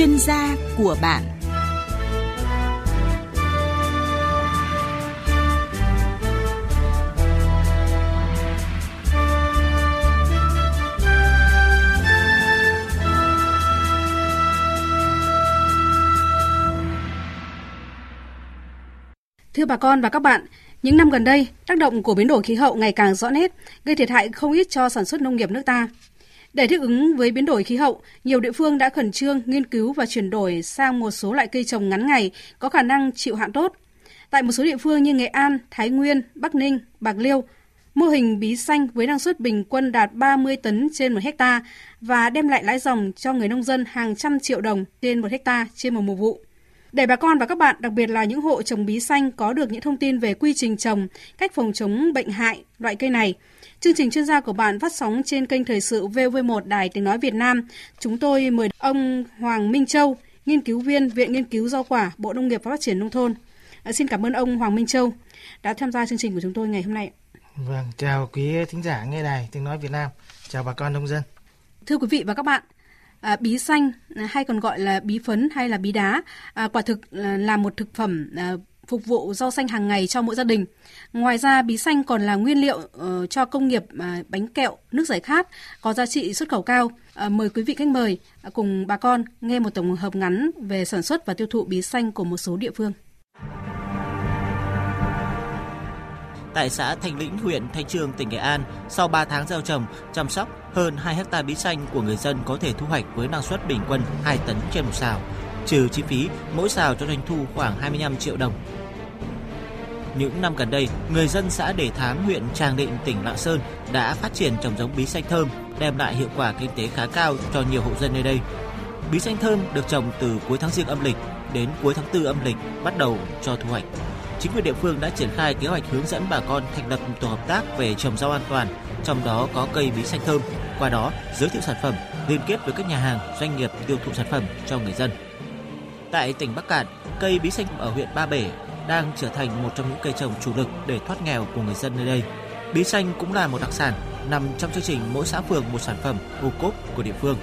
chuyên gia của bạn. Thưa bà con và các bạn, những năm gần đây, tác động của biến đổi khí hậu ngày càng rõ nét, gây thiệt hại không ít cho sản xuất nông nghiệp nước ta. Để thích ứng với biến đổi khí hậu, nhiều địa phương đã khẩn trương nghiên cứu và chuyển đổi sang một số loại cây trồng ngắn ngày có khả năng chịu hạn tốt. Tại một số địa phương như Nghệ An, Thái Nguyên, Bắc Ninh, Bạc Liêu, mô hình bí xanh với năng suất bình quân đạt 30 tấn trên một hecta và đem lại lãi dòng cho người nông dân hàng trăm triệu đồng trên một hecta trên một mùa vụ. Để bà con và các bạn, đặc biệt là những hộ trồng bí xanh có được những thông tin về quy trình trồng, cách phòng chống bệnh hại loại cây này, chương trình chuyên gia của bạn phát sóng trên kênh thời sự VV1 Đài Tiếng Nói Việt Nam. Chúng tôi mời ông Hoàng Minh Châu, nghiên cứu viên Viện Nghiên cứu Rau quả, Bộ Nông nghiệp và Phát triển Nông thôn. À, xin cảm ơn ông Hoàng Minh Châu đã tham gia chương trình của chúng tôi ngày hôm nay. Vâng, chào quý thính giả nghe đài Tiếng Nói Việt Nam, chào bà con nông dân. Thưa quý vị và các bạn, À, bí xanh à, hay còn gọi là bí phấn hay là bí đá à, quả thực à, là một thực phẩm à, phục vụ rau xanh hàng ngày cho mỗi gia đình. Ngoài ra bí xanh còn là nguyên liệu uh, cho công nghiệp uh, bánh kẹo, nước giải khát có giá trị xuất khẩu cao. Uh, mời quý vị khách mời uh, cùng bà con nghe một tổng hợp ngắn về sản xuất và tiêu thụ bí xanh của một số địa phương. Tại xã Thành Lĩnh, huyện Thanh Trương, tỉnh Nghệ An, sau 3 tháng gieo trồng, chăm sóc, hơn 2 hecta bí xanh của người dân có thể thu hoạch với năng suất bình quân 2 tấn trên một xào. Trừ chi phí, mỗi xào cho doanh thu khoảng 25 triệu đồng. Những năm gần đây, người dân xã Đề Thám, huyện Tràng Định, tỉnh Lạng Sơn đã phát triển trồng giống bí xanh thơm, đem lại hiệu quả kinh tế khá cao cho nhiều hộ dân nơi đây. Bí xanh thơm được trồng từ cuối tháng Giêng âm lịch đến cuối tháng 4 âm lịch bắt đầu cho thu hoạch. Chính quyền địa phương đã triển khai kế hoạch hướng dẫn bà con thành lập tổ hợp tác về trồng rau an toàn, trong đó có cây bí xanh thơm, qua đó giới thiệu sản phẩm, liên kết với các nhà hàng, doanh nghiệp tiêu thụ sản phẩm cho người dân. Tại tỉnh Bắc Cạn, cây bí xanh ở huyện Ba Bể đang trở thành một trong những cây trồng chủ lực để thoát nghèo của người dân nơi đây. Bí xanh cũng là một đặc sản nằm trong chương trình mỗi xã phường một sản phẩm ô cốp của địa phương.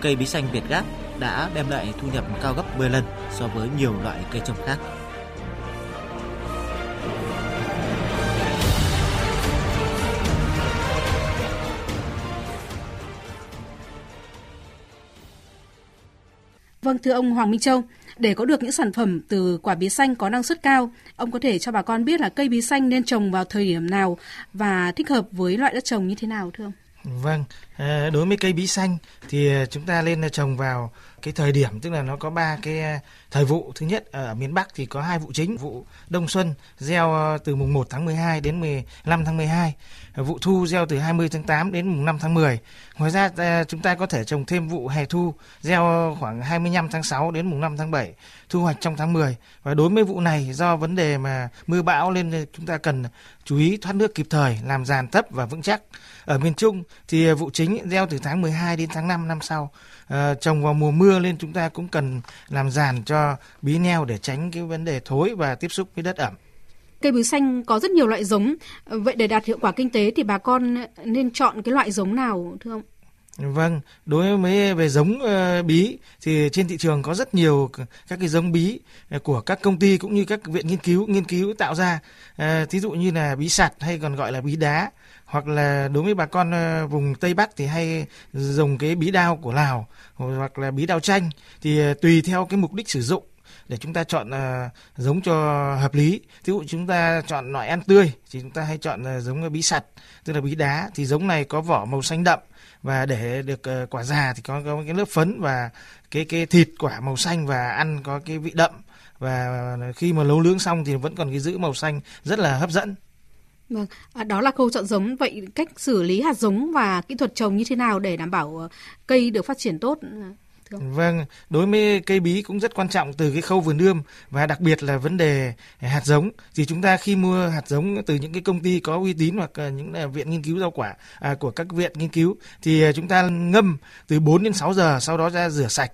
Cây bí xanh Việt Gáp đã đem lại thu nhập cao gấp 10 lần so với nhiều loại cây trồng khác. Vâng thưa ông Hoàng Minh Châu, để có được những sản phẩm từ quả bí xanh có năng suất cao, ông có thể cho bà con biết là cây bí xanh nên trồng vào thời điểm nào và thích hợp với loại đất trồng như thế nào thưa ông? Vâng, ờ, đối với cây bí xanh thì ờ, chúng ta nên ờ, trồng vào cái thời điểm tức là nó có ba cái thời vụ thứ nhất ở miền Bắc thì có hai vụ chính. Vụ đông xuân gieo ờ, từ mùng 1 tháng 12 đến 15 tháng 12 vụ thu gieo từ 20 tháng 8 đến mùng 5 tháng 10 ngoài ra ờ, chúng ta có thể trồng thêm vụ hè thu gieo khoảng 25 tháng 6 đến mùng 5 tháng 7 thu hoạch trong tháng 10 và đối với vụ này do vấn đề mà mưa bão nên ờ, chúng ta cần chú ý thoát nước kịp thời làm giàn thấp và vững chắc. Ở miền Trung thì vụ chính gieo từ tháng 12 đến tháng 5 năm sau. À, trồng vào mùa mưa lên chúng ta cũng cần làm giàn cho bí neo để tránh cái vấn đề thối và tiếp xúc với đất ẩm Cây bí xanh có rất nhiều loại giống. Vậy để đạt hiệu quả kinh tế thì bà con nên chọn cái loại giống nào thưa ông? Vâng, đối với về giống uh, bí thì trên thị trường có rất nhiều các cái giống bí của các công ty cũng như các viện nghiên cứu nghiên cứu tạo ra. Uh, thí dụ như là bí sạt hay còn gọi là bí đá hoặc là đối với bà con ờ, vùng Tây Bắc thì hay dùng cái bí đao của Lào hoặc là bí đao chanh thì ờ, tùy theo cái mục đích sử dụng để chúng ta chọn uh, giống cho hợp lý. Ví dụ chúng ta chọn loại ăn tươi thì chúng ta hay chọn uh, giống bí sặt, tức là bí đá thì giống này có vỏ màu xanh đậm và để được uh, quả già thì có, có cái lớp phấn và cái cái thịt quả màu xanh và ăn có cái vị đậm và khi mà nấu nướng xong thì vẫn còn cái giữ màu xanh rất là hấp dẫn. Vâng, à, đó là khâu chọn giống. Vậy cách xử lý hạt giống và kỹ thuật trồng như thế nào để đảm bảo ờ, cây được phát triển tốt? Ừ, vâng, đối với cây bí cũng rất quan trọng từ cái khâu vườn ươm và đặc biệt là vấn đề hạt giống. Thì chúng ta khi mua hạt giống từ những cái công ty có uy tín hoặc những à, viện nghiên cứu rau quả à, của các viện nghiên cứu thì à, chúng ta ngâm từ 4 đến 6 giờ sau đó ra rửa sạch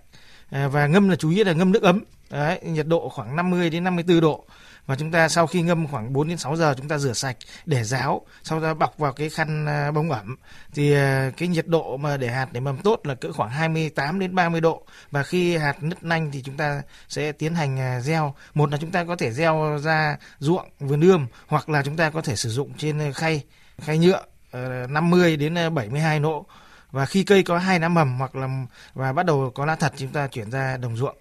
à, và ngâm là chú ý là ngâm nước ấm. Đấy, nhiệt độ khoảng 50 đến 54 độ và chúng ta sau khi ngâm khoảng 4 đến 6 giờ, chúng ta rửa sạch để ráo, sau đó bọc vào cái khăn à, bông ẩm. Thì à, cái nhiệt độ mà để hạt để mầm tốt là cỡ khoảng 28 đến 30 độ. Và khi hạt nứt nanh thì chúng ta sẽ tiến hành à, gieo. Một là chúng ta có thể gieo ra ruộng vườn ươm, hoặc là chúng ta có thể sử dụng trên khay khay nhựa 50 đến 72 độ. Và khi cây có hai lá mầm hoặc là, và bắt đầu có lá thật, chúng ta chuyển ra đồng ruộng.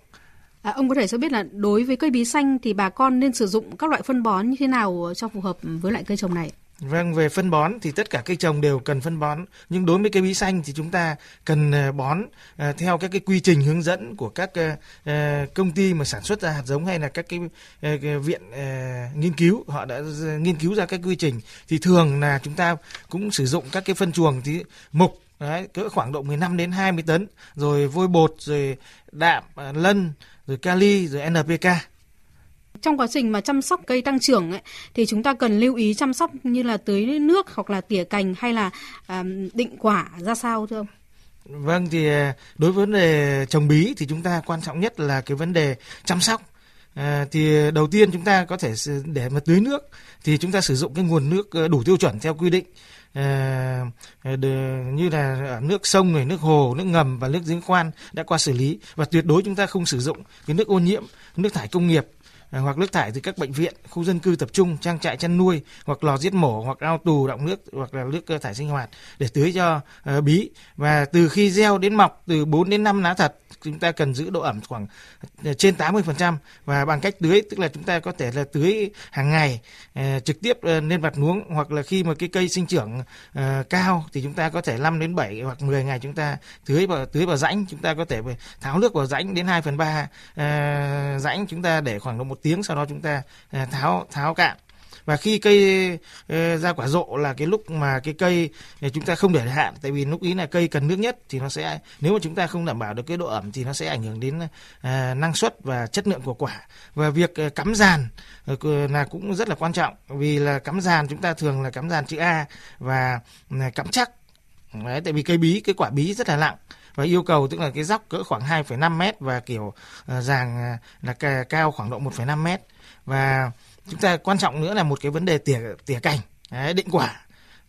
À, ông có thể cho biết là đối với cây bí xanh thì bà con nên sử dụng các loại phân bón như thế nào cho phù hợp với lại cây trồng này? Vâng, về phân bón thì tất cả cây trồng đều cần phân bón, nhưng đối với cây bí xanh thì chúng ta cần ờ, bón ờ, theo các cái quy trình hướng dẫn của các ờ, công ty mà sản xuất ra hạt giống hay là các cái viện nghiên cứu họ đã nghiên cứu ra các quy trình thì thường là chúng ta cũng sử dụng các cái phân chuồng thì mục Đấy, cỡ khoảng độ 15 đến 20 tấn rồi vôi bột rồi đạm lân rồi kali rồi NPK trong quá trình mà chăm sóc cây tăng trưởng ấy, thì chúng ta cần lưu ý chăm sóc như là tưới nước hoặc là tỉa cành hay là định quả ra sao thưa ông? Vâng thì à, đối với vấn đề trồng bí thì chúng ta quan trọng nhất là cái vấn đề chăm sóc. À, thì đầu tiên chúng ta có thể để mà tưới nước thì chúng ta sử dụng cái nguồn nước ờ, đủ tiêu chuẩn theo quy định Ờ, ờ, như là nước sông này, nước hồ, nước ngầm và nước giếng khoan đã qua xử lý. Và tuyệt đối chúng ta không sử dụng cái nước ô nhiễm, nước thải công nghiệp À, hoặc nước thải từ các bệnh viện, khu dân cư tập trung, trang trại chăn nuôi hoặc lò giết mổ hoặc ao tù động nước hoặc là nước thải sinh hoạt để tưới cho uh, bí. Và từ khi gieo đến mọc từ 4 đến 5 lá thật chúng ta cần giữ độ ẩm khoảng ờ, trên 80% và bằng cách tưới tức là chúng ta có thể là tưới hàng ngày uh, trực tiếp uh, lên mặt nuống hoặc là khi mà cái cây sinh trưởng uh, cao thì chúng ta có thể 5 đến 7 hoặc 10 ngày chúng ta tưới vào tưới vào rãnh. Chúng ta có thể tháo nước vào rãnh đến 2 phần 3 uh, rãnh chúng ta để khoảng độ một tiếng sau đó chúng ta à, tháo tháo cạn. Và khi cây ờ, ra quả rộ là cái lúc mà cái cây ờ, chúng ta không để hạn tại vì lúc ý là cây cần nước nhất thì nó sẽ nếu mà chúng ta không đảm bảo được cái độ ẩm thì nó sẽ ảnh hưởng đến à, năng suất và chất lượng của quả. Và việc ờ, cắm giàn là cũng rất là quan trọng vì là cắm giàn chúng ta thường là cắm giàn chữ A và à, cắm chắc. Đấy, tại vì cây bí cái quả bí rất là nặng và yêu cầu tức là cái dốc cỡ khoảng 2,5 mét và kiểu ờ, uh, giàng ờ, là cao khoảng độ 1,5 mét và chúng ta quan trọng nữa là một cái vấn đề tỉa tỉa cành đấy, định quả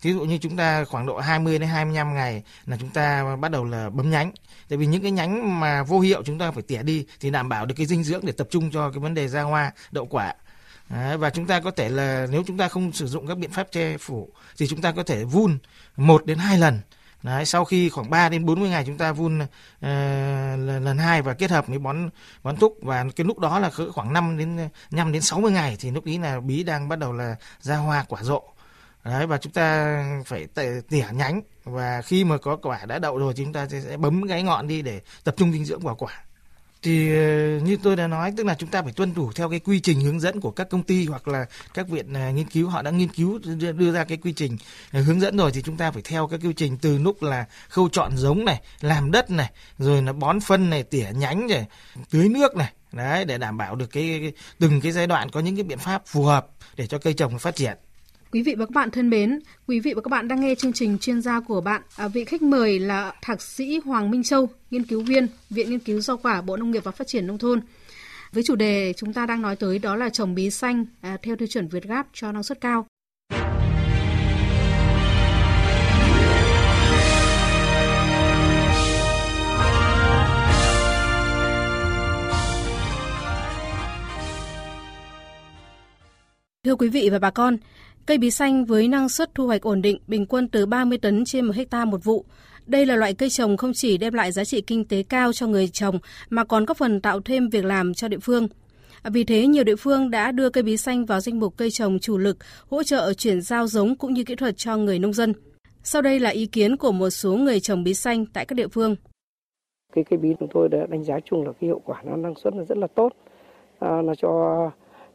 Ví dụ như chúng ta khoảng độ 20 đến 25 ngày là chúng ta bắt đầu là bấm nhánh. Tại vì những cái nhánh mà vô hiệu chúng ta phải tỉa đi thì đảm bảo được cái dinh dưỡng để tập trung cho cái vấn đề ra hoa, đậu quả. Đấy, và chúng ta có thể là nếu chúng ta không sử dụng các biện pháp che phủ thì chúng ta có thể vun một đến hai lần Đấy, sau khi khoảng 3 đến 40 ngày chúng ta vun uh, lần hai và kết hợp với bón bón thúc và cái lúc đó là khoảng 5 đến 5 đến 60 ngày thì lúc ý là bí đang bắt đầu là ra hoa quả rộ. Đấy và chúng ta phải tỉa nhánh và khi mà có quả đã đậu rồi thì chúng ta sẽ bấm cái ngọn đi để tập trung dinh dưỡng vào quả thì ờ, như tôi đã nói tức là chúng ta phải tuân thủ theo cái quy trình hướng dẫn của các công ty hoặc là các viện ờ, nghiên cứu. Họ đã nghiên cứu đưa ra cái quy trình ờ, hướng dẫn rồi thì chúng ta phải theo các quy trình từ lúc là khâu chọn giống này làm đất này rồi là bón phân này tỉa nhánh này tưới nước này. Đấy để đảm bảo được cái, cái từng cái giai đoạn có những cái biện pháp phù hợp để cho cây trồng phát triển. Quý vị và các bạn thân mến, quý vị và các bạn đang nghe chương trình chuyên gia của bạn. À, vị khách mời là Thạc sĩ Hoàng Minh Châu, nghiên cứu viên Viện Nghiên cứu Rau quả Bộ Nông nghiệp và Phát triển Nông thôn. Với chủ đề chúng ta đang nói tới đó là trồng bí xanh à, theo tiêu chuẩn Việt Gáp cho năng suất cao. Thưa quý vị và bà con, Cây bí xanh với năng suất thu hoạch ổn định bình quân từ 30 tấn trên một hecta một vụ. Đây là loại cây trồng không chỉ đem lại giá trị kinh tế cao cho người trồng mà còn góp phần tạo thêm việc làm cho địa phương. Vì thế, nhiều địa phương đã đưa cây bí xanh vào danh mục cây trồng chủ lực, hỗ trợ chuyển giao giống cũng như kỹ thuật cho người nông dân. Sau đây là ý kiến của một số người trồng bí xanh tại các địa phương. Cây cây bí chúng tôi đã đánh giá chung là cái hiệu quả nó năng suất là rất là tốt, à, nó cho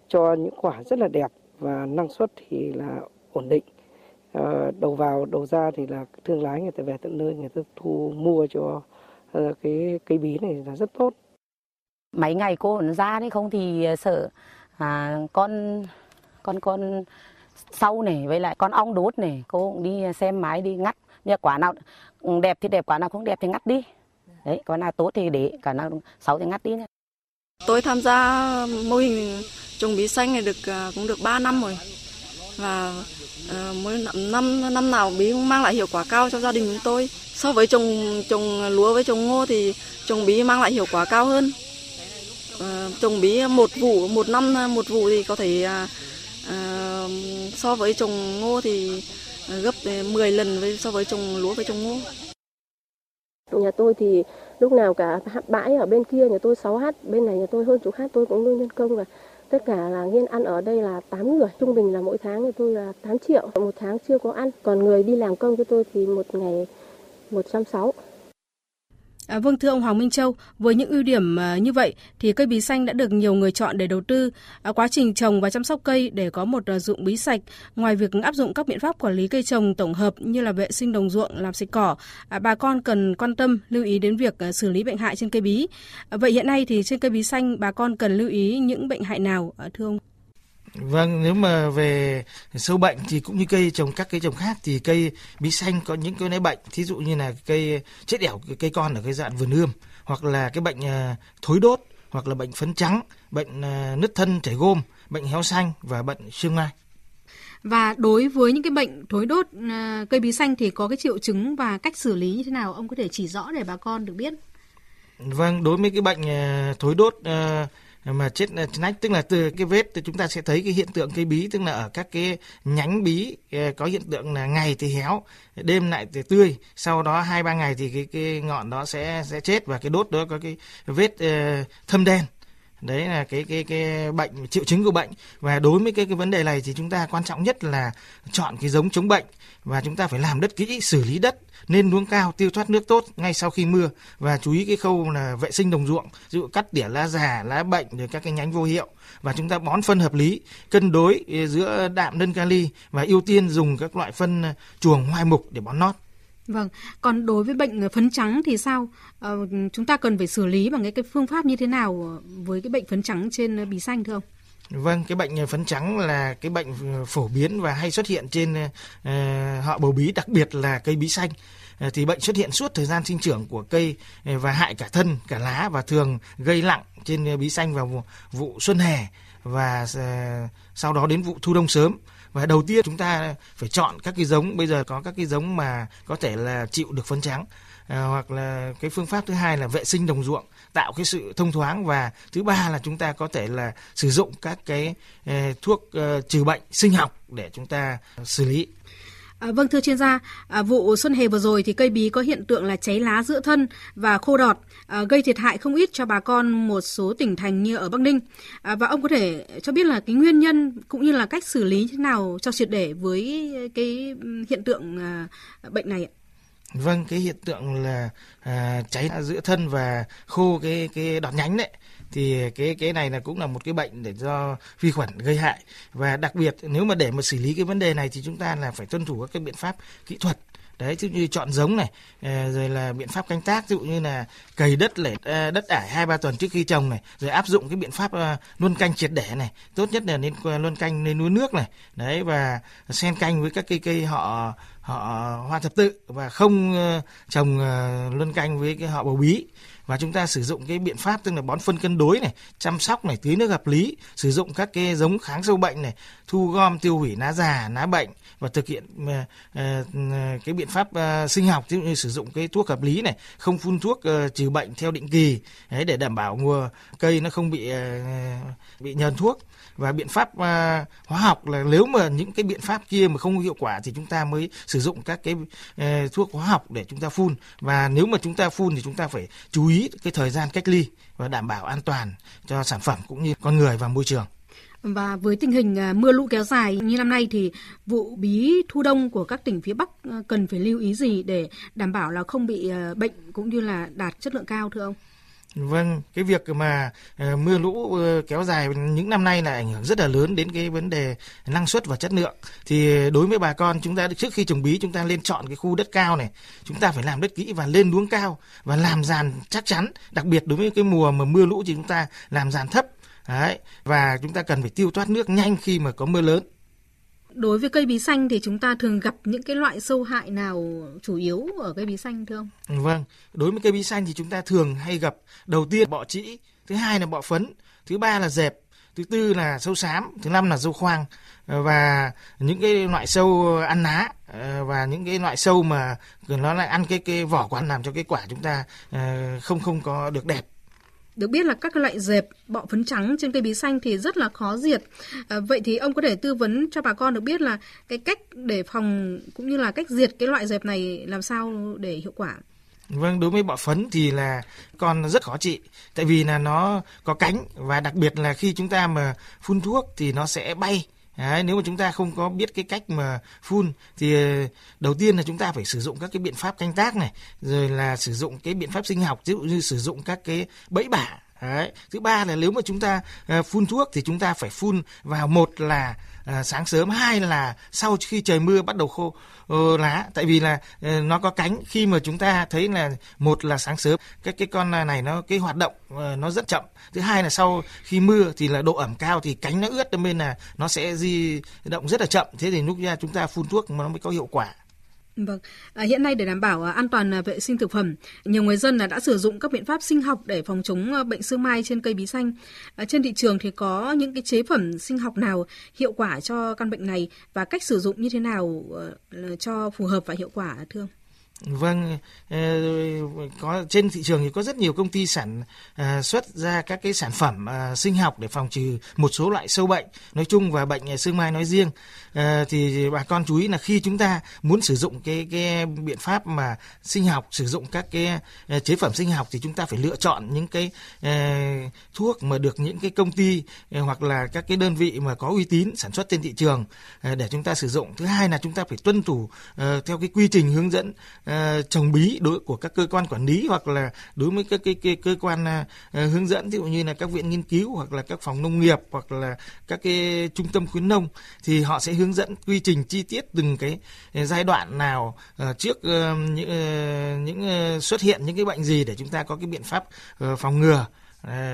cho những quả rất là đẹp và năng suất thì là ổn định. À, đầu vào đầu ra thì là thương lái người ta về tận nơi người ta thu mua cho à, cái cây bí này là rất tốt. Mấy ngày cô nó ra đấy không thì ờ, sợ à, con con con sau này với lại con ong đốt này cô cũng đi xem máy đi ngắt. Nhưng quả nào đẹp thì đẹp quả nào không đẹp thì ngắt đi. Đấy quả nào tốt thì để quả nào xấu thì ngắt đi tôi tham gia mô hình trồng bí xanh này được à, cũng được 3 năm rồi. Và à, mỗi năm năm nào bí cũng mang lại hiệu quả cao cho gia đình chúng tôi. So với trồng trồng lúa với trồng ngô thì trồng bí mang lại hiệu quả cao hơn. Ờ, trồng bí một vụ một năm một vụ thì có thể à, so với trồng ngô thì gấp 10 lần với so với trồng lúa với trồng ngô. Nhà tôi thì lúc nào cả bãi ở bên kia nhà tôi 6h, bên này nhà tôi hơn chục h tôi cũng luôn nhân công và tất cả là nghiên ăn ở đây là 8 người, trung bình là mỗi tháng thì tôi là 8 triệu, một tháng chưa có ăn, còn người đi làm công cho tôi thì một ngày 160. À, vâng thưa ông Hoàng Minh Châu, với những ưu điểm à, như vậy thì cây bí xanh đã được nhiều người chọn để đầu tư. À, quá trình trồng và chăm sóc cây để có một à, dụng bí sạch, ngoài việc áp dụng các biện pháp quản lý cây trồng tổng hợp như là vệ sinh đồng ruộng, làm sạch cỏ, à, bà con cần quan tâm lưu ý đến việc à, xử lý bệnh hại trên cây bí. À, vậy hiện nay thì trên cây bí xanh bà con cần lưu ý những bệnh hại nào à, thưa ông? Vâng, nếu mà về sâu bệnh thì cũng như cây trồng các cây trồng khác thì cây bí xanh có những cái bệnh, thí dụ như là cây chết đẻo cây con ở cái dạng vườn ươm hoặc là cái bệnh à, thối đốt hoặc là bệnh phấn trắng, bệnh à, nứt thân chảy gôm, bệnh héo xanh và bệnh sương mai. Và đối với những cái bệnh thối đốt à, cây bí xanh thì có cái triệu chứng và cách xử lý như thế nào ông có thể chỉ rõ để bà con được biết. Vâng, đối với cái bệnh thối đốt mà ờ, chết nách, tức là từ cái vết, thì chúng ta sẽ thấy cái hiện tượng cây bí, tức là ở các cái nhánh bí ờ, có hiện tượng là ngày thì héo, đêm lại thì tươi. Sau đó hai ba ngày thì cái cái ngọn đó sẽ sẽ chết và cái đốt đó có cái vết ờ, thâm đen đấy là cái cái cái bệnh, triệu chứng của bệnh. Và đối với cái cái vấn đề này thì chúng ta quan trọng nhất là chọn cái giống chống bệnh. Và chúng ta phải làm đất kỹ, xử lý đất, nên luống cao, tiêu thoát nước tốt ngay sau khi mưa. Và chú ý cái khâu là vệ sinh đồng ruộng, ví dụ cắt tỉa lá già, lá bệnh, rồi các cái nhánh vô hiệu. Và chúng ta bón phân hợp lý, cân đối giữa đạm đơn kali và ưu tiên dùng các loại phân ờ, chuồng hoai mục để bón nót. Vâng, còn đối với bệnh phấn trắng thì sao? Ờ, chúng ta cần phải xử lý bằng cái, cái phương pháp như thế nào với cái bệnh phấn trắng trên bì xanh thưa ông? Vâng, cái bệnh phấn trắng là cái bệnh phổ biến và hay xuất hiện trên uh, họ bầu bí, đặc biệt là cây bí xanh. Uh, thì bệnh xuất hiện suốt thời gian sinh trưởng của cây uh, và hại cả thân, cả lá và thường gây lặng trên bí xanh vào vụ, vụ xuân hè và uh, sau đó đến vụ thu đông sớm và đầu tiên chúng ta phải chọn các cái giống. Bây giờ có các cái giống mà có thể là chịu được phấn trắng. À, hoặc là cái phương pháp thứ hai là vệ sinh đồng ruộng tạo cái sự thông thoáng. Và thứ ba là chúng ta có thể là sử dụng các cái eh, thuốc eh, trừ bệnh sinh học để chúng ta à, xử lý. À, vâng thưa chuyên gia, à, vụ xuân hè vừa rồi thì cây bí có hiện tượng là cháy lá giữa thân và khô đọt, à, gây thiệt hại không ít cho bà con một số tỉnh thành như ở Bắc Ninh. À, và ông có thể cho biết là cái nguyên nhân cũng như là cách xử lý thế nào cho triệt để với cái ừ, hiện tượng à, bệnh này ạ? Vâng, cái hiện tượng là à, cháy giữa thân và khô cái cái đọt nhánh đấy thì cái cái này là cũng là một cái bệnh để do vi khuẩn gây hại. Và đặc biệt, nếu mà để mà xử lý cái vấn đề này thì chúng ta là phải tuân thủ các cái biện pháp kỹ thuật. Đấy chứ như chọn giống này ờ, rồi là biện pháp canh tác, ví dụ như là cày đất lẻ ờ, đất ải hai ba tuần trước khi trồng này, rồi áp dụng cái biện pháp ờ, luân canh triệt để này. Tốt nhất là nên luân canh nên nuôi nước này. Đấy, và xen canh với các cây cây họ họ hoa thập tự và không trồng luân canh với cái họ bầu bí và chúng ta sử dụng cái biện pháp tức là bón phân cân đối này chăm sóc này tưới nước hợp lý sử dụng các cái giống kháng sâu bệnh này thu gom tiêu hủy lá già lá bệnh và thực hiện uh, uh, cái biện pháp uh, sinh học như sử dụng cái thuốc hợp lý này không phun thuốc uh, trừ bệnh theo định kỳ đấy để đảm bảo mùa cây nó không bị uh, bị nhờn thuốc. Và biện pháp uh, hóa học là nếu mà những cái biện pháp kia mà không hiệu quả thì chúng ta mới sử dụng các cái uh, thuốc hóa học để chúng ta phun. Và nếu mà chúng ta phun thì chúng ta phải chú ý cái thời gian cách ly và đảm bảo an toàn cho sản phẩm cũng như con người và môi trường. Và với tình hình à, mưa lũ kéo dài như năm nay thì vụ bí thu đông của các tỉnh phía Bắc à, cần phải lưu ý gì để đảm bảo là không bị à, bệnh cũng như là đạt chất lượng cao, thưa ông? Vâng, cái việc mà uh, mưa lũ uh, kéo dài những năm nay là ảnh hưởng rất là lớn đến cái vấn đề năng suất và chất lượng. Thì đối với bà con chúng ta trước khi trồng bí chúng ta lên chọn cái khu đất cao này, chúng ta phải làm đất kỹ và lên luống cao và làm giàn chắc chắn. Đặc biệt đối với cái mùa mà mưa lũ thì chúng ta làm giàn thấp. Đấy, và chúng ta cần phải tiêu thoát nước nhanh khi mà có mưa lớn đối với cây bí xanh thì chúng ta thường gặp những cái loại sâu hại nào chủ yếu ở cây bí xanh thưa ông? Vâng, đối với cây bí xanh thì chúng ta thường hay gặp đầu tiên bọ trĩ, thứ hai là bọ phấn, thứ ba là dẹp, thứ tư là sâu xám thứ năm là sâu khoang và những cái loại sâu ăn lá ờ, và những cái loại sâu mà nó lại ăn cái cái vỏ quả làm cho cái quả chúng ta ờ, không không có được đẹp được biết là các loại dẹp, bọ phấn trắng trên cây bí xanh thì rất là khó diệt. À, vậy thì ông có thể tư vấn cho bà con được biết là cái cách để phòng cũng như là cách diệt cái loại dẹp này làm sao để hiệu quả? Vâng, đối với bọ phấn thì là con rất khó trị, tại vì là nó có cánh và đặc biệt là khi chúng ta mà phun thuốc thì nó sẽ bay. Đấy, nếu mà chúng ta không có biết cái cách mà phun thì ờ, đầu tiên là chúng ta phải sử dụng các cái biện pháp canh tác này, rồi là sử dụng cái biện pháp sinh học, ví dụ như sử dụng các cái bẫy bả. Đấy. Thứ ba là nếu mà chúng ta ờ, phun thuốc thì chúng ta phải phun vào một là ờ, sáng sớm, hai là sau khi trời mưa bắt đầu khô ờ, lá. Tại vì là nó có cánh khi mà chúng ta thấy là một là sáng sớm các cái con này nó cái hoạt động nó rất chậm. Thứ hai là sau khi mưa thì là độ ẩm cao thì cánh nó ướt nên là nó sẽ di động rất là chậm. Thế thì lúc ra chúng ta phun thuốc mà nó mới có hiệu quả. Vâng, à, hiện nay để đảm bảo à, an toàn à, vệ sinh thực phẩm, nhiều người dân à, đã sử dụng các biện pháp sinh học để phòng chống à, bệnh sương mai trên cây bí xanh. À, trên thị trường thì có những cái chế phẩm sinh học nào hiệu quả cho căn bệnh này và cách sử dụng như thế nào ờ, cho phù hợp và hiệu quả thưa ông? Vâng, ờ, có trên thị trường thì có rất nhiều công ty sản ờ, xuất ra các cái sản phẩm sinh học để phòng trừ một số loại sâu bệnh nói chung và bệnh sương mai nói riêng. Ờ, thì bà con chú ý là khi chúng ta muốn sử dụng cái cái biện pháp mà sinh học, sử dụng các cái ờ, chế phẩm sinh học thì chúng ta phải lựa chọn những cái ờ, thuốc mà được những cái công ty hoặc là các cái đơn vị mà có uy tín sản xuất trên thị trường để chúng ta sử dụng. Thứ hai là chúng ta phải tuân thủ theo cái quy trình hướng dẫn uh, trồng bí đối của các cơ quan quản lý hoặc là đối với các cái, cái cơ quan uh, hướng dẫn ví dụ như là các viện nghiên cứu hoặc là các phòng nông nghiệp hoặc là các cái trung tâm khuyến nông thì họ sẽ hướng dẫn quy trình chi tiết từng cái giai đoạn nào ờ, trước ờ, những ờ, những xuất hiện những cái bệnh gì để chúng ta có cái biện pháp phòng ngừa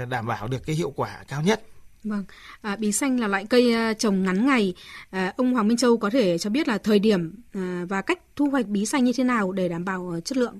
đảm bảo được cái hiệu quả cao nhất Vâng, à, bí xanh là loại cây trồng ngắn ngày. À, ông Hoàng Minh Châu có thể cho biết là thời điểm à, và cách thu hoạch bí xanh như thế nào để đảm bảo chất lượng?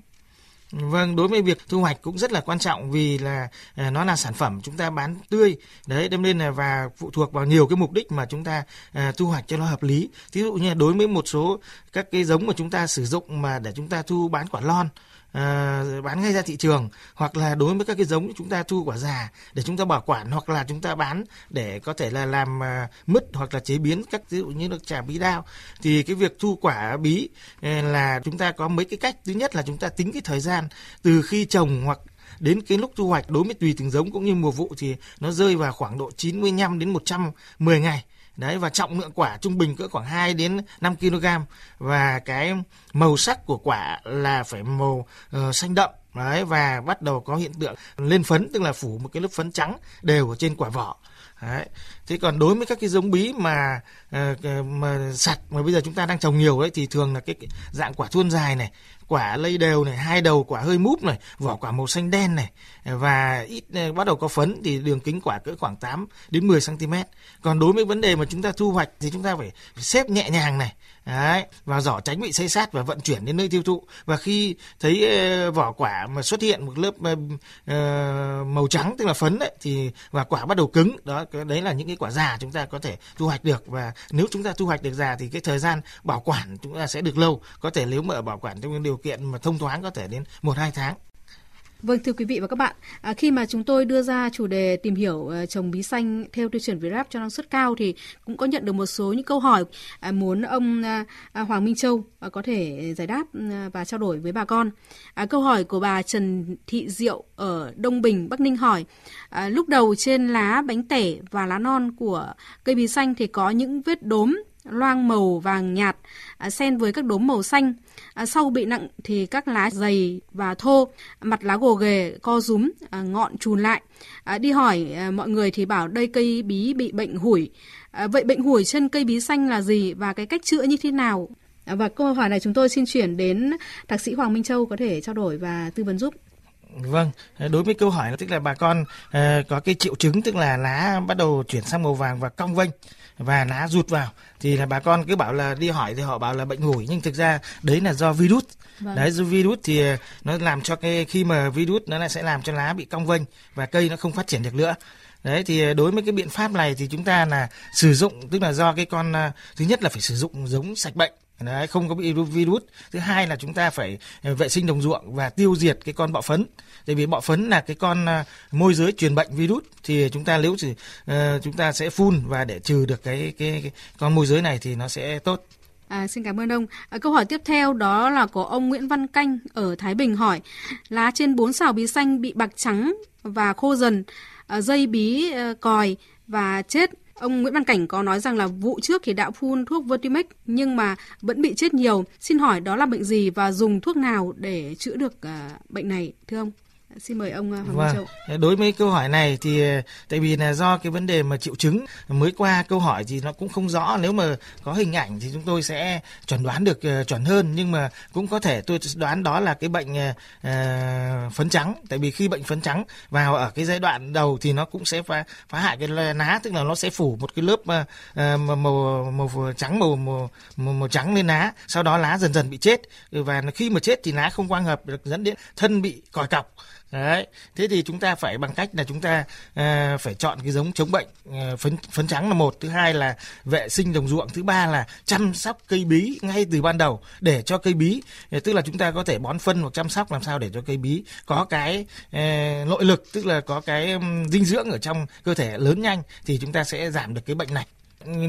Vâng, đối với việc thu hoạch cũng rất là quan trọng vì là à, nó là sản phẩm chúng ta bán tươi. Đấy, đem nên là và phụ thuộc vào nhiều cái mục đích mà chúng ta à, thu hoạch cho nó hợp lý. Ví dụ như là đối với một số các cái giống mà chúng ta sử dụng mà để chúng ta thu bán quả lon à, bán ngay ra thị trường hoặc là đối với các cái giống chúng ta thu quả già để chúng ta bảo quản hoặc là chúng ta bán để có thể là làm à, mứt hoặc là chế biến các ví dụ như nước trà bí đao. Thì cái việc thu quả bí à, là chúng ta có mấy cái cách. Thứ nhất là chúng ta tính cái thời gian từ khi trồng hoặc đến cái lúc thu hoạch đối với tùy từng giống cũng như mùa vụ thì nó rơi vào khoảng độ 95 đến 110 ngày đấy và trọng lượng quả trung bình cỡ khoảng 2 đến 5 kg và cái màu sắc của quả là phải màu uh, xanh đậm đấy và bắt đầu có hiện tượng lên phấn tức là phủ một cái lớp phấn trắng đều ở trên quả vỏ Đấy. Thế còn đối với các cái giống bí mà uh, mà sạch mà bây giờ chúng ta đang trồng nhiều đấy thì thường là cái, cái dạng quả thuôn dài này quả lây đều này, hai đầu quả hơi múp này, vỏ quả màu xanh đen này, và ít ờ, bắt đầu có phấn thì đường kính quả cỡ khoảng 8 đến 10 cm còn đối với vấn đề mà chúng ta thu hoạch thì chúng ta phải xếp nhẹ nhàng này Đấy, vào giỏ tránh bị xây sát và vận chuyển đến nơi tiêu thụ. Và khi thấy ờ, vỏ quả mà xuất hiện một lớp ờ, ờ, màu trắng tức là phấn đấy thì và quả bắt đầu cứng đó đấy là những cái quả già chúng ta có thể thu hoạch được. Và nếu chúng ta thu hoạch được già thì cái thời gian bảo quản chúng ta sẽ được lâu. Có thể nếu mà bảo quản trong điều kiện mà thông thoáng có thể đến một hai tháng. Vâng thưa quý vị và các bạn, à, khi mà chúng tôi đưa ra chủ đề tìm hiểu à, trồng bí xanh theo tiêu chuẩn VRAP cho năng suất cao thì cũng có nhận được một số những câu hỏi à, muốn ông à, à Hoàng Minh Châu à, có thể giải đáp à, và trao đổi với bà con. À, câu hỏi của bà Trần Thị Diệu ở Đông Bình, Bắc Ninh hỏi: à, lúc đầu trên lá bánh tẻ và lá non của cây bí xanh thì có những vết đốm loang màu vàng nhạt à, xen với các đốm màu xanh. À, sau bị nặng thì các lá dày và thô, mặt lá gồ ghề, co rúm, à, ngọn trùn lại. Đi hỏi mọi người thì bảo đây cây bí bị bệnh hủi. Vậy bệnh hủi trên cây bí xanh là gì và cái cách chữa như thế nào? Và câu hỏi này chúng tôi xin chuyển đến thạc sĩ Hoàng Minh Châu có thể trao đổi và tư vấn giúp. Vâng, đối với câu hỏi tức là bà con uh, có cái triệu chứng tức là lá bắt đầu chuyển sang màu vàng và cong vênh và lá rụt vào. Thì là bà con cứ bảo là đi hỏi thì họ bảo là bệnh ngủi nhưng thực ra đấy là do virus. Vâng. đấy do virus thì ờ, nó làm cho cái khi mà virus nó lại sẽ làm cho lá bị cong vênh và cây nó không phát triển được nữa. Đấy thì đối với cái biện pháp này thì chúng ta là sử dụng tức là do cái con thứ nhất là phải sử dụng giống sạch bệnh Đấy, không có bị virus. Thứ hai là chúng ta phải ờ, vệ sinh đồng ruộng và tiêu diệt cái con bọ phấn. Tại vì bọ phấn là cái con ờ, môi giới truyền bệnh virus thì chúng ta nếu chỉ uh, chúng ta sẽ phun và để trừ được cái, cái cái con môi giới này thì nó sẽ tốt. À, xin cảm ơn ông. À, câu hỏi tiếp theo đó là của ông Nguyễn Văn Canh ở Thái Bình hỏi lá trên bốn xào bí xanh bị bạc trắng và khô dần, à, dây bí à, còi và chết. Ông Nguyễn Văn Cảnh có nói rằng là vụ trước thì đã phun thuốc Vertimex nhưng mà vẫn bị chết nhiều. Xin hỏi đó là bệnh gì và dùng thuốc nào để chữa được à, bệnh này, thưa ông? Xin mời ông Hoàng vâng. Châu. Đối với câu hỏi này thì ờ, tại vì là do cái vấn đề mà triệu chứng mới qua câu hỏi thì nó cũng không rõ. Nếu mà có hình ảnh thì chúng tôi sẽ chuẩn đoán được uh, chuẩn hơn. Nhưng mà cũng có thể tôi đoán đó là cái bệnh phấn trắng. Tại vì khi bệnh phấn trắng vào ở cái giai đoạn đầu thì nó cũng sẽ phá phá hại cái lá tức là nó sẽ phủ một cái lớp uh, màu màu trắng màu, màu màu màu trắng lên lá. Sau đó lá dần dần bị chết. Và khi mà chết thì lá không quang hợp được dẫn đến thân bị còi cọc Đấy. Thế thì chúng ta phải bằng cách là chúng ta à, phải chọn cái giống chống bệnh à, phấn phấn trắng là một, thứ hai là vệ sinh đồng ruộng, thứ ba là chăm sóc cây bí ngay từ ban đầu để cho cây bí ờ, tức là chúng ta có thể bón phân hoặc chăm sóc làm sao để cho cây bí có cái à, nội lực tức là có cái um, dinh dưỡng ở trong cơ thể lớn nhanh thì chúng ta sẽ giảm được cái bệnh này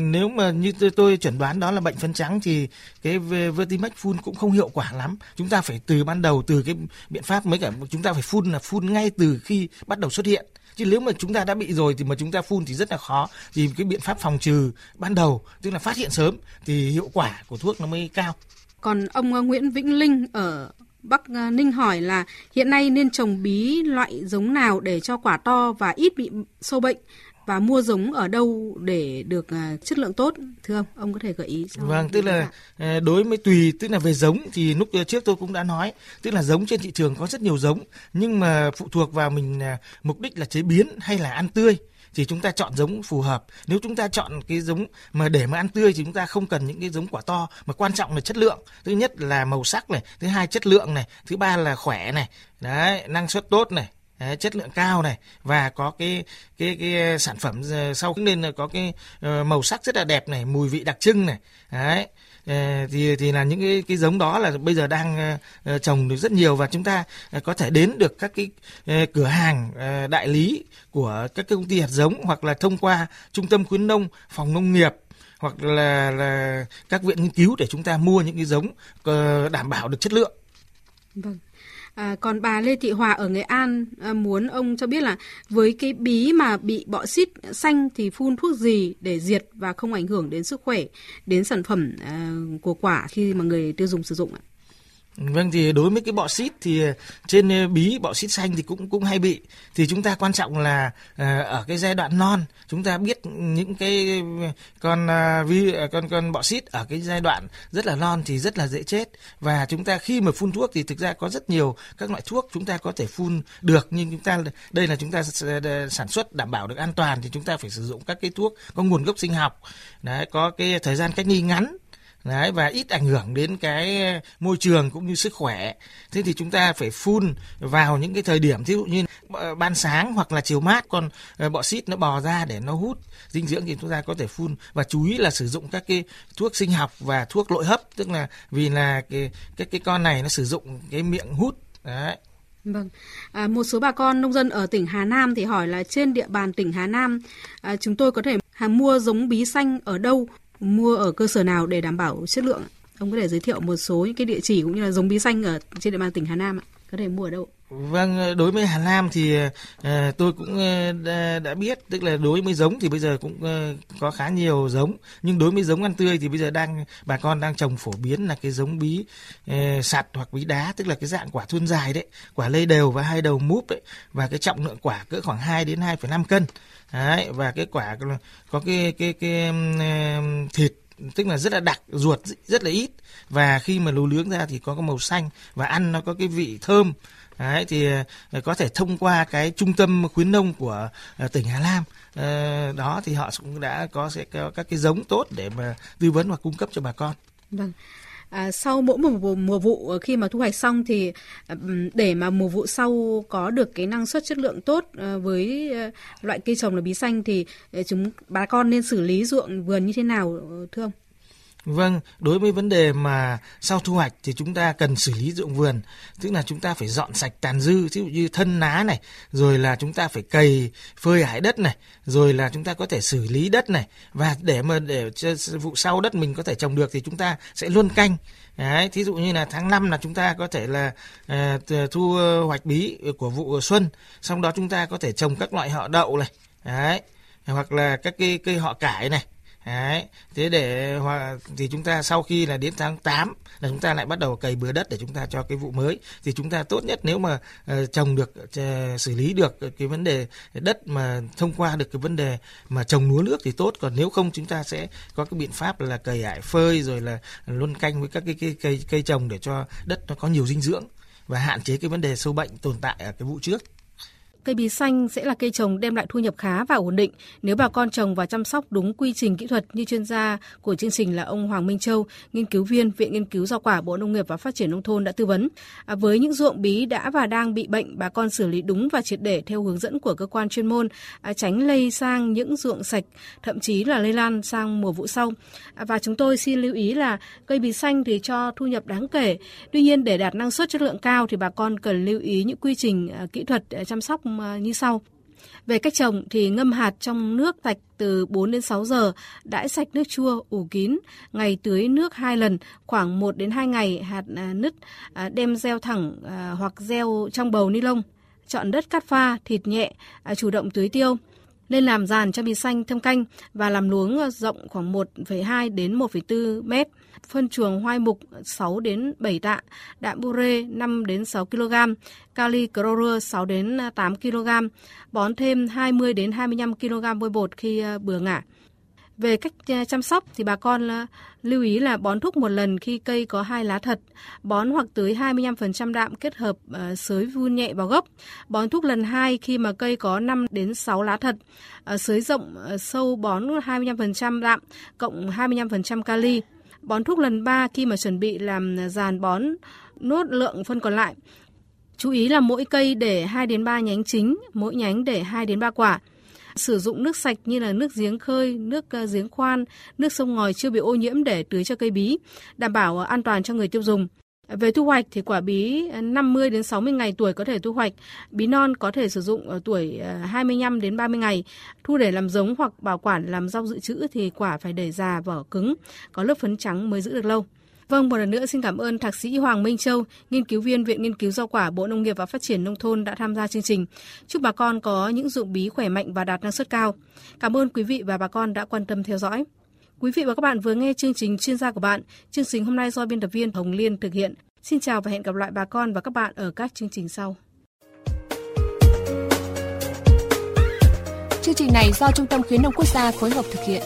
nếu mà như tôi, tôi chuẩn đoán đó là bệnh phân trắng thì cái Vertimex phun cũng không hiệu quả lắm. Chúng ta phải từ ban đầu từ cái biện pháp mới cả chúng ta phải phun là phun ngay từ khi bắt đầu xuất hiện. Chứ nếu mà chúng ta đã bị rồi thì mà chúng ta phun thì rất là khó. Thì cái biện pháp phòng trừ ban đầu tức là phát hiện sớm thì hiệu quả của thuốc nó mới cao. Còn ông ờ, Nguyễn Vĩnh Linh ở Bắc ờ, Ninh hỏi là hiện nay nên trồng bí loại giống nào để cho quả to và ít bị sâu bệnh và mua giống ở đâu để được uh, chất lượng tốt thưa ông ông có thể gợi ý cho vâng tức là uh, đối với tùy tức là về giống thì lúc trước tôi cũng đã nói tức là giống trên thị trường có rất nhiều giống nhưng mà phụ thuộc vào mình uh, mục đích là chế biến hay là ăn tươi thì chúng ta chọn giống phù hợp. Nếu chúng ta chọn cái giống mà để mà ăn tươi thì chúng ta không cần những cái giống quả to mà quan trọng là chất lượng. Thứ nhất là màu sắc này, thứ hai chất lượng này, thứ ba là khỏe này, đấy, năng suất tốt này, Đấy, chất lượng cao này và có cái cái cái ờ, sản phẩm ờ, sau cũng nên là có cái ờ, màu sắc rất là đẹp này mùi vị đặc trưng này đấy thì thì là những cái cái giống đó là bây giờ đang trồng được rất nhiều và chúng ta có thể đến được các cái cửa hàng đại lý của các công ty hạt giống hoặc là thông qua trung tâm khuyến nông phòng nông nghiệp hoặc là là các viện nghiên cứu để chúng ta mua những cái giống đảm bảo được chất lượng. Vâng. À, còn bà Lê Thị Hòa ở Nghệ An à, muốn ông cho biết là với cái bí mà bị bọ xít xanh thì phun thuốc gì để diệt và không ảnh hưởng đến sức khỏe, đến sản phẩm à, của quả khi mà người tiêu dùng sử dụng ạ? Vâng thì đối với cái bọ xít thì ờ, trên ờ, bí bọ xít xanh thì cũng cũng hay bị. Thì chúng ta quan trọng là ờ, ở cái giai đoạn non, chúng ta biết những cái, con vi con con bọ xít ở cái giai đoạn rất là non thì rất là dễ chết. Và chúng ta khi mà phun thuốc thì thực ra có rất nhiều các loại thuốc chúng ta có thể phun được. Nhưng chúng ta, đây là chúng ta sản xuất đảm bảo được an toàn thì chúng ta phải sử dụng các cái thuốc có nguồn gốc sinh học. Đấy, có cái thời gian cách ly ngắn Đấy, và ít ảnh hưởng đến cái môi trường cũng như sức khỏe. Thế thì chúng ta phải phun vào những cái thời điểm ví dụ như ờ, ban sáng hoặc là chiều mát còn ờ, bọ xít nó bò ra để nó hút dinh dưỡng thì chúng ta có thể phun. Và chú ý là sử dụng các cái thuốc sinh học và thuốc nội hấp tức là vì là cái cái cái con này nó sử dụng cái miệng hút. Đấy. Vâng, à, một số bà con nông dân ở tỉnh Hà Nam thì hỏi là trên địa bàn tỉnh Hà Nam à, chúng tôi có thể mua giống bí xanh ở đâu? Mua ở cơ sở nào để đảm bảo chất lượng? Ông có thể giới thiệu một số những cái địa chỉ cũng như là giống bí xanh ở trên địa bàn tỉnh Hà Nam ạ. Có thể mua ở đâu? Vâng, ờ, đối với Hà Nam thì uh, tôi cũng uh, đã, biết, tức là đối với giống thì bây giờ cũng uh, có khá nhiều giống, nhưng đối với giống ăn tươi thì bây giờ đang bà con đang trồng phổ biến là cái giống bí uh, sạt hoặc bí đá, tức là cái dạng quả thuôn dài đấy, quả lây đều và hai đầu múp đấy, và cái trọng lượng quả cỡ khoảng 2 đến 2,5 cân. Đấy, và cái quả có cái cái cái, cái thịt tức là rất là đặc ruột rất là ít và khi mà lú nướng ra thì có cái màu xanh và ăn nó có cái vị thơm Đấy, thì ờ, có thể thông qua cái trung tâm khuyến nông của ờ, tỉnh Hà Nam ờ, đó thì họ cũng đã có sẽ có các cái giống tốt để mà tư vấn và cung cấp cho bà con. Vâng à, sau mỗi một mùa, mùa vụ ờ, khi mà thu hoạch xong thì ờ, để mà mùa vụ sau có được cái năng suất chất lượng tốt ờ, với loại cây trồng là bí xanh thì chúng bà con nên xử lý ruộng vườn như thế nào thưa ông? Vâng, đối với vấn đề mà sau thu hoạch thì chúng ta cần xử lý ruộng vườn, tức là chúng ta phải dọn sạch tàn dư, ví dụ như thân ná này, rồi là chúng ta phải cày phơi hái đất này, rồi là chúng ta có thể xử lý đất này và để mà để cho vụ sau đất mình có thể trồng được thì chúng ta sẽ luôn canh. Đấy, thí dụ như là tháng 5 là chúng ta có thể là uh, thu hoạch bí của vụ xuân, sau đó chúng ta có thể trồng các loại họ đậu này, đấy, hoặc là các cây cây họ cải này Đấy. Thế để thì chúng ta sau khi là đến tháng 8 là chúng ta lại bắt đầu cày bừa đất để chúng ta cho cái vụ mới thì chúng ta tốt nhất nếu mà uh, trồng được uh, xử lý được cái vấn đề đất mà thông qua được cái vấn đề mà trồng lúa nước thì tốt còn nếu không chúng ta sẽ có cái biện pháp là cày ải phơi rồi là luân canh với các cái cây cây cây trồng để cho đất nó có nhiều dinh dưỡng và hạn chế cái vấn đề sâu bệnh tồn tại ở cái vụ trước. Cây bí xanh sẽ là cây trồng đem lại thu nhập khá và ổn định nếu bà con trồng và chăm sóc đúng quy trình kỹ thuật như chuyên gia của chương trình là ông Hoàng Minh Châu, nghiên cứu viên Viện Nghiên cứu Rau quả Bộ Nông nghiệp và Phát triển Nông thôn đã tư vấn. À, với những ruộng bí đã và đang bị bệnh, bà con xử lý đúng và triệt để theo hướng dẫn của cơ quan chuyên môn, à, tránh lây sang những ruộng sạch, thậm chí là lây lan sang mùa vụ sau. À, và chúng tôi xin lưu ý là cây bí xanh thì cho thu nhập đáng kể. Tuy nhiên để đạt năng suất chất lượng cao thì bà con cần lưu ý những quy trình à, kỹ thuật à, chăm sóc À, như sau. Về cách trồng thì ngâm hạt trong nước sạch từ 4 đến 6 giờ, đãi sạch nước chua, ủ kín, ngày tưới nước 2 lần, khoảng 1 đến 2 ngày hạt à, nứt, à, đem gieo thẳng à, hoặc gieo trong bầu ni lông. Chọn đất cắt pha, thịt nhẹ, chủ động tưới tiêu. Nên làm giàn cho bí xanh thâm canh và làm luống ờ, rộng khoảng 1,2 đến 1,4 mét phân chuồng hoai mục 6 đến 7 tạ, đạm bure 5 đến 6 kg, kali chlorua 6 đến 8 kg, bón thêm 20 đến 25 kg vôi bột khi ờ, bừa ngả. Về cách chăm sóc thì bà con lưu ý là bón thúc một lần khi cây có hai lá thật, bón hoặc tưới 25% đạm kết hợp ờ, sới vun nhẹ vào gốc, bón thúc lần hai khi mà cây có 5 đến 6 lá thật, ờ, sới rộng ờ, sâu bón 25% đạm cộng 25% kali bón thúc lần 3 khi mà chuẩn bị làm dàn bón nốt lượng phân còn lại. Chú ý là mỗi cây để 2 đến 3 nhánh chính, mỗi nhánh để 2 đến 3 quả. Sử dụng nước sạch như là nước giếng khơi, nước ờ, giếng khoan, nước sông ngòi chưa bị ô nhiễm để tưới cho cây bí, đảm bảo ờ, an toàn cho người tiêu dùng. Về thu hoạch thì quả bí ờ, 50 đến 60 ngày tuổi có thể thu hoạch, bí non có thể sử dụng ở tuổi 25 đến 30 ngày. Thu để làm giống hoặc bảo quản làm rau dự trữ thì quả phải để già vỏ cứng, có lớp phấn trắng mới giữ được lâu. Vâng, một lần nữa xin cảm ơn Thạc sĩ Hoàng Minh Châu, nghiên cứu viên Viện Nghiên cứu Rau quả Bộ Nông nghiệp và Phát triển Nông thôn đã tham gia chương trình. Chúc bà con có những dụng bí khỏe mạnh và đạt năng suất cao. Cảm ơn quý vị và bà con đã quan tâm theo dõi. Quý vị và các bạn vừa nghe chương trình chuyên gia của bạn. Chương trình hôm nay do biên tập viên Hồng Liên thực hiện. Xin chào và hẹn gặp lại bà con và các bạn ở các chương trình sau. Chương trình này do Trung tâm Khuyến nông Quốc gia phối hợp thực hiện.